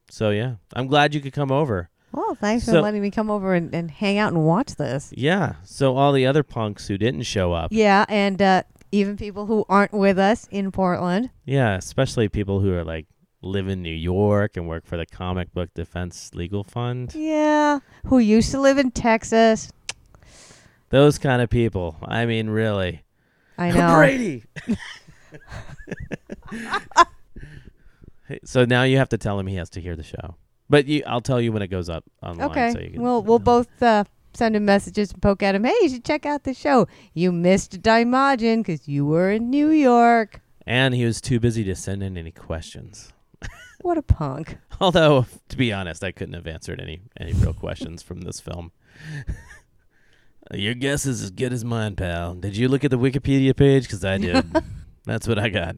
So yeah, I'm glad you could come over. Well, thanks for letting me come over and, and hang out and watch this. Yeah, so all the other punks who didn't show up, Yeah, and uh, even people who aren't with us in Portland. yeah, especially people who are like live in New York and work for the Comic Book Defense Legal Fund. Yeah, who used to live in Texas. Those kind of people. I mean, really. I know. Brady. So now you have to tell him he has to hear the show. But you, I'll tell you when it goes up online. Okay. So you can, Well, we'll both uh, send him messages and poke at him. Hey, you should check out the show. You missed Daimajin because you were in New York. and he was too busy to send in any questions. What a punk. Although, to be honest, I couldn't have answered any any real questions from this film. Your guess is as good as mine, pal. Did you look at the Wikipedia page? Because I did. that's what I got.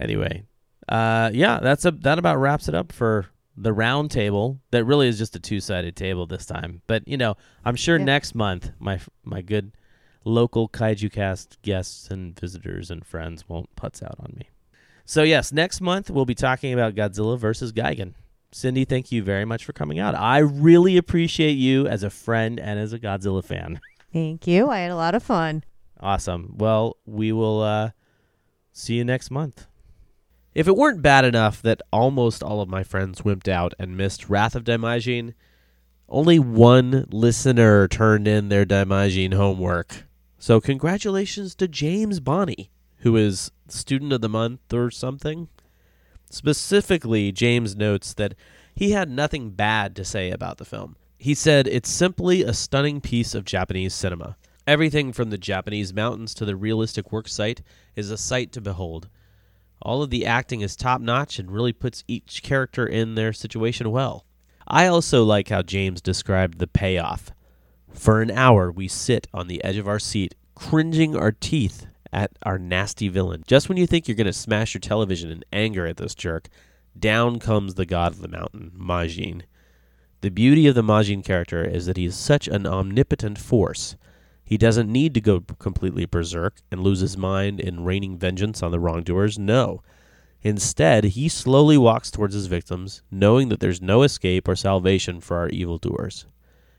Anyway, uh, yeah, that's a that about wraps it up for the round table. That really is just a two sided table this time. But you know, I'm sure Yeah. next month my my good local Kaiju Cast guests and visitors and friends won't putz out on me. So yes, next month we'll be talking about Godzilla versus Gigan. Cindy, thank you very much for coming out. I really appreciate you as a friend and as a Godzilla fan. Thank you. I had a lot of fun. Awesome. Well, we will uh, see you next month. If it weren't bad enough that almost all of my friends wimped out and missed Wrath of Daimajin, only one listener turned in their Daimajin homework. So congratulations to James Bonney, who is student of the month or something. Specifically, James notes that he had nothing bad to say about the film. He said it's simply a stunning piece of Japanese cinema. Everything from the Japanese mountains to the realistic work site is a sight to behold. All of the acting is top notch and really puts each character in their situation well. I also like how James described the payoff. For an hour, we sit on the edge of our seat, cringing our teeth at our nasty villain. Just when you think you're going to smash your television in anger at this jerk, down comes the god of the mountain, Majin. The beauty of the Majin character is that he is such an omnipotent force. He doesn't need to go completely berserk and lose his mind in raining vengeance on the wrongdoers. No. Instead, he slowly walks towards his victims, knowing that there's no escape or salvation for our evildoers.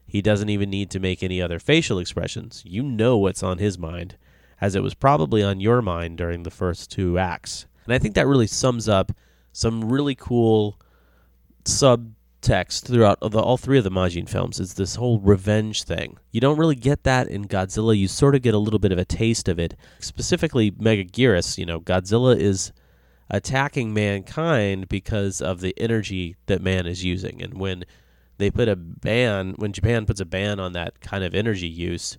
He doesn't even need to make any other facial expressions. You know what's on his mind, as it was probably on your mind during the first two acts. And I think that really sums up some really cool subtext throughout the, all three of the Majin films. Is this whole revenge thing. You don't really get that in Godzilla. You sort of get a little bit of a taste of it. Specifically, Megaguirus, you know, Godzilla is attacking mankind because of the energy that man is using. And when they put a ban, when Japan puts a ban on that kind of energy use,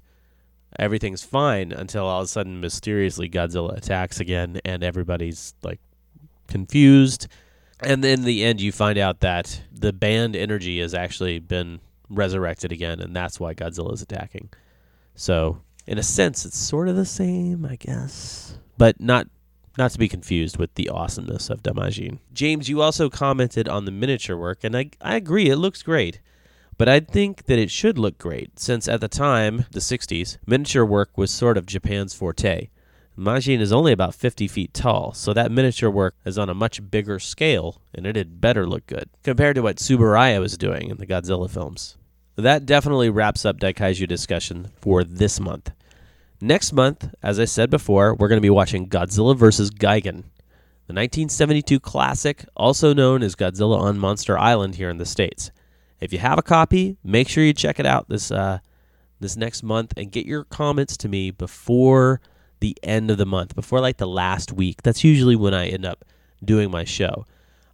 everything's fine until all of a sudden mysteriously Godzilla attacks again and everybody's like confused. And then in the end you find out that the banned energy has actually been resurrected again and that's why Godzilla is attacking. So, in a sense it's sort of the same, I guess, but not not to be confused with the awesomeness of Daimajin. James, you also commented on the miniature work and I I agree it looks great. But I think that it should look great, since at the time, the 60s, miniature work was sort of Japan's forte. Majin is only about 50 feet tall, so that miniature work is on a much bigger scale, and it had better look good, compared to what Tsuburaya was doing in the Godzilla films. That definitely wraps up Daikaiju discussion for this month. Next month, as I said before, we're going to be watching Godzilla vs. Gigan, the 1972 classic, also known as Godzilla on Monster Island here in the States. If you have a copy, make sure you check it out this uh, this next month and get your comments to me before the end of the month, before like the last week. That's usually when I end up doing my show.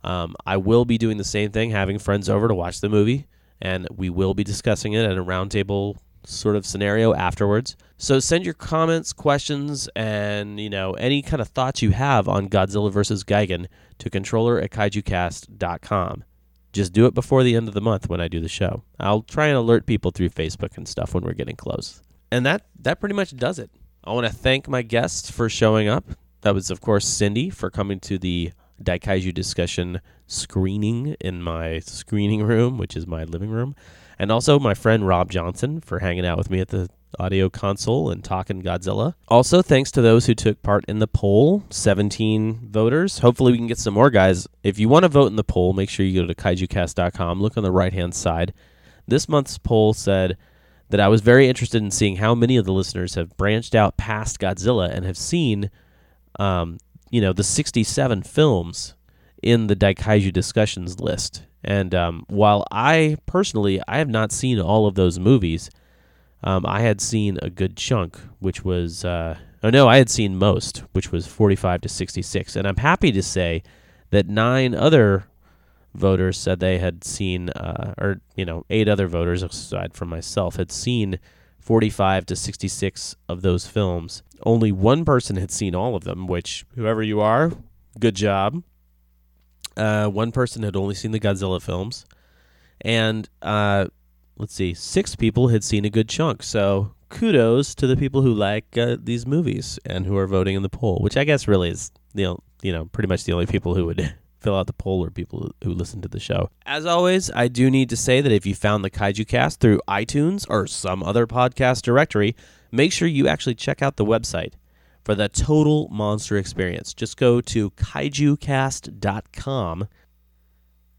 Um, I will be doing the same thing, having friends over to watch the movie, and we will be discussing it at a roundtable sort of scenario afterwards. So send your comments, questions, and you know any kind of thoughts you have on Godzilla vs. Gigan to controller at kaijucast.com just do it before the end of the month when I do the show. I'll try and alert people through Facebook and stuff when we're getting close. And that that pretty much does it. I want to thank my guests for showing up. That was of course Cindy for coming to the Daikaiju discussion screening in my screening room, which is my living room, and also my friend Rob Johnson for hanging out with me at the audio console and talking Godzilla. Also, thanks to those who took part in the poll 17 voters. Hopefully, we can get some more guys. If you want to vote in the poll, make sure you go to kaijucast.com, look on the right hand side. This month's poll said that I was very interested in seeing how many of the listeners have branched out past Godzilla and have seen, um, you know, the 67 films in the Daikaiju discussions list. And um, while I personally, I have not seen all of those movies, um, I had seen a good chunk, which was, uh, oh no, I had seen most, which was 45 to 66. And I'm happy to say that nine other voters said they had seen, uh, or, you know, eight other voters, aside from myself, had seen 45 to 66 of those films. Only one person had seen all of them, which, whoever you are, good job. Uh, one person had only seen the Godzilla films. And, uh, let's see, six people had seen a good chunk. So kudos to the people who like uh, these movies and who are voting in the poll, which I guess really is you know you know pretty much the only people who would fill out the poll or people who listen to the show. As always, I do need to say that if you found the Kaiju Cast through iTunes or some other podcast directory, make sure you actually check out the website for the total monster experience. Just go to kaijucast.com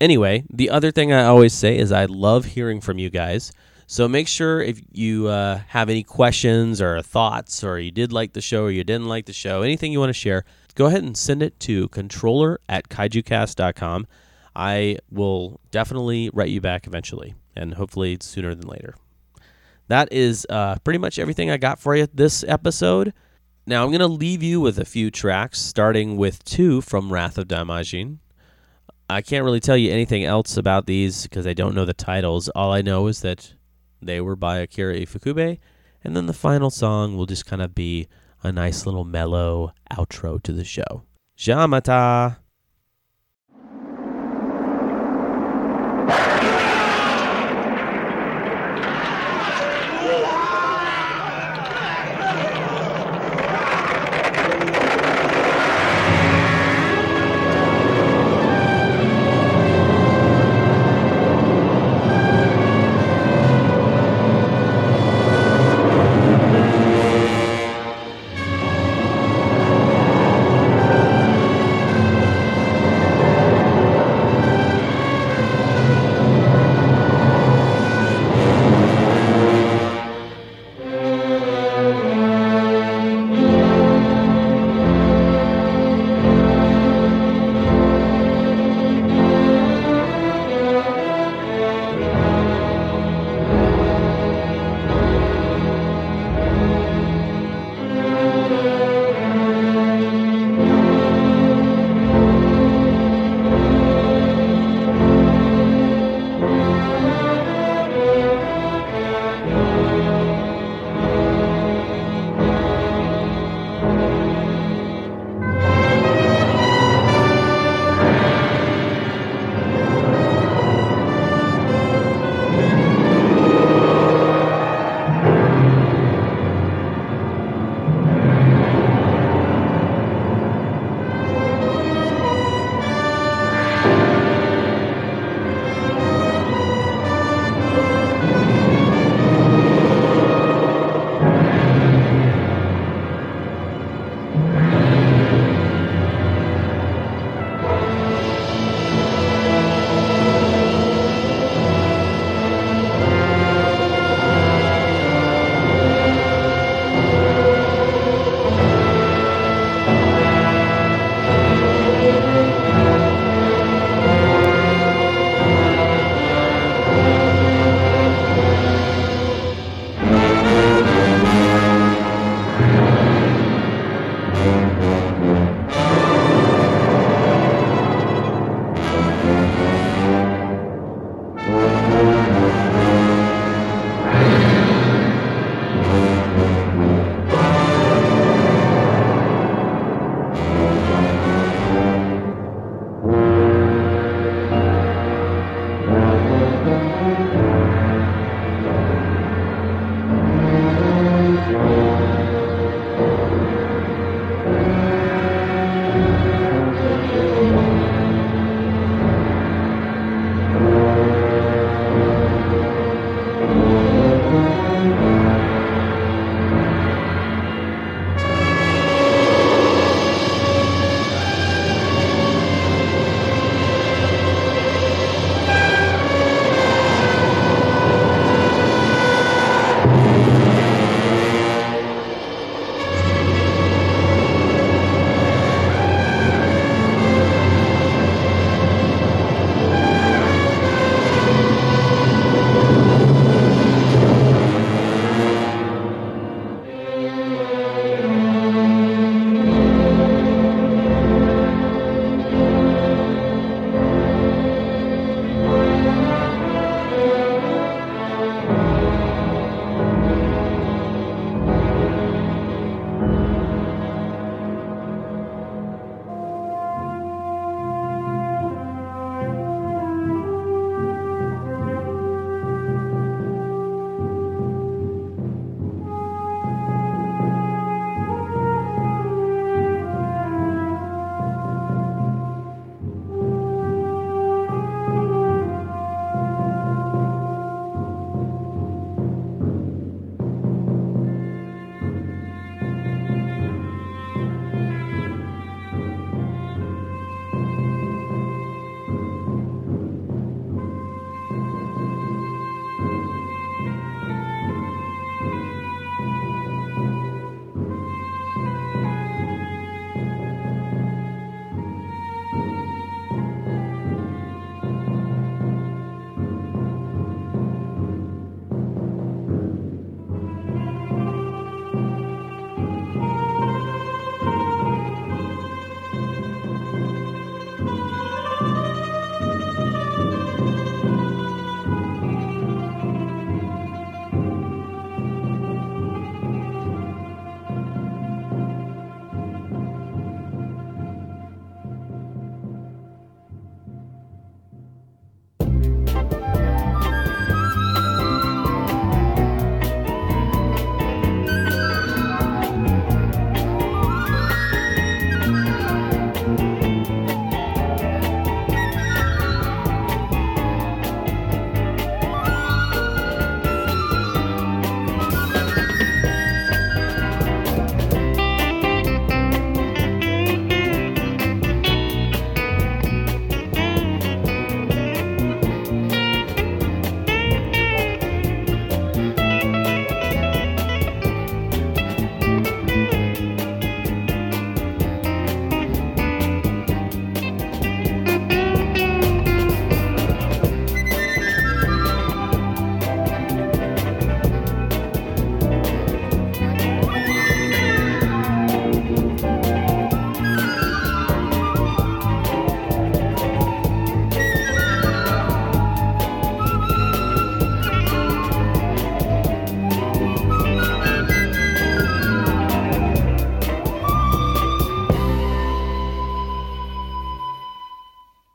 Anyway, the other thing I always say is I love hearing from you guys. So make sure if you uh, have any questions or thoughts, or you did like the show or you didn't like the show, anything you want to share, go ahead and send it to controller at kaijucast.com. I will definitely write you back eventually, and hopefully sooner than later. That is uh, pretty much everything I got for you this episode. Now I'm going to leave you with a few tracks, starting with two from Wrath of Daimajin. I can't really tell you anything else about these because I don't know the titles. All I know is that they were by Akira Ifukube, and then the final song will just kind of be a nice little mellow outro to the show. Jamata!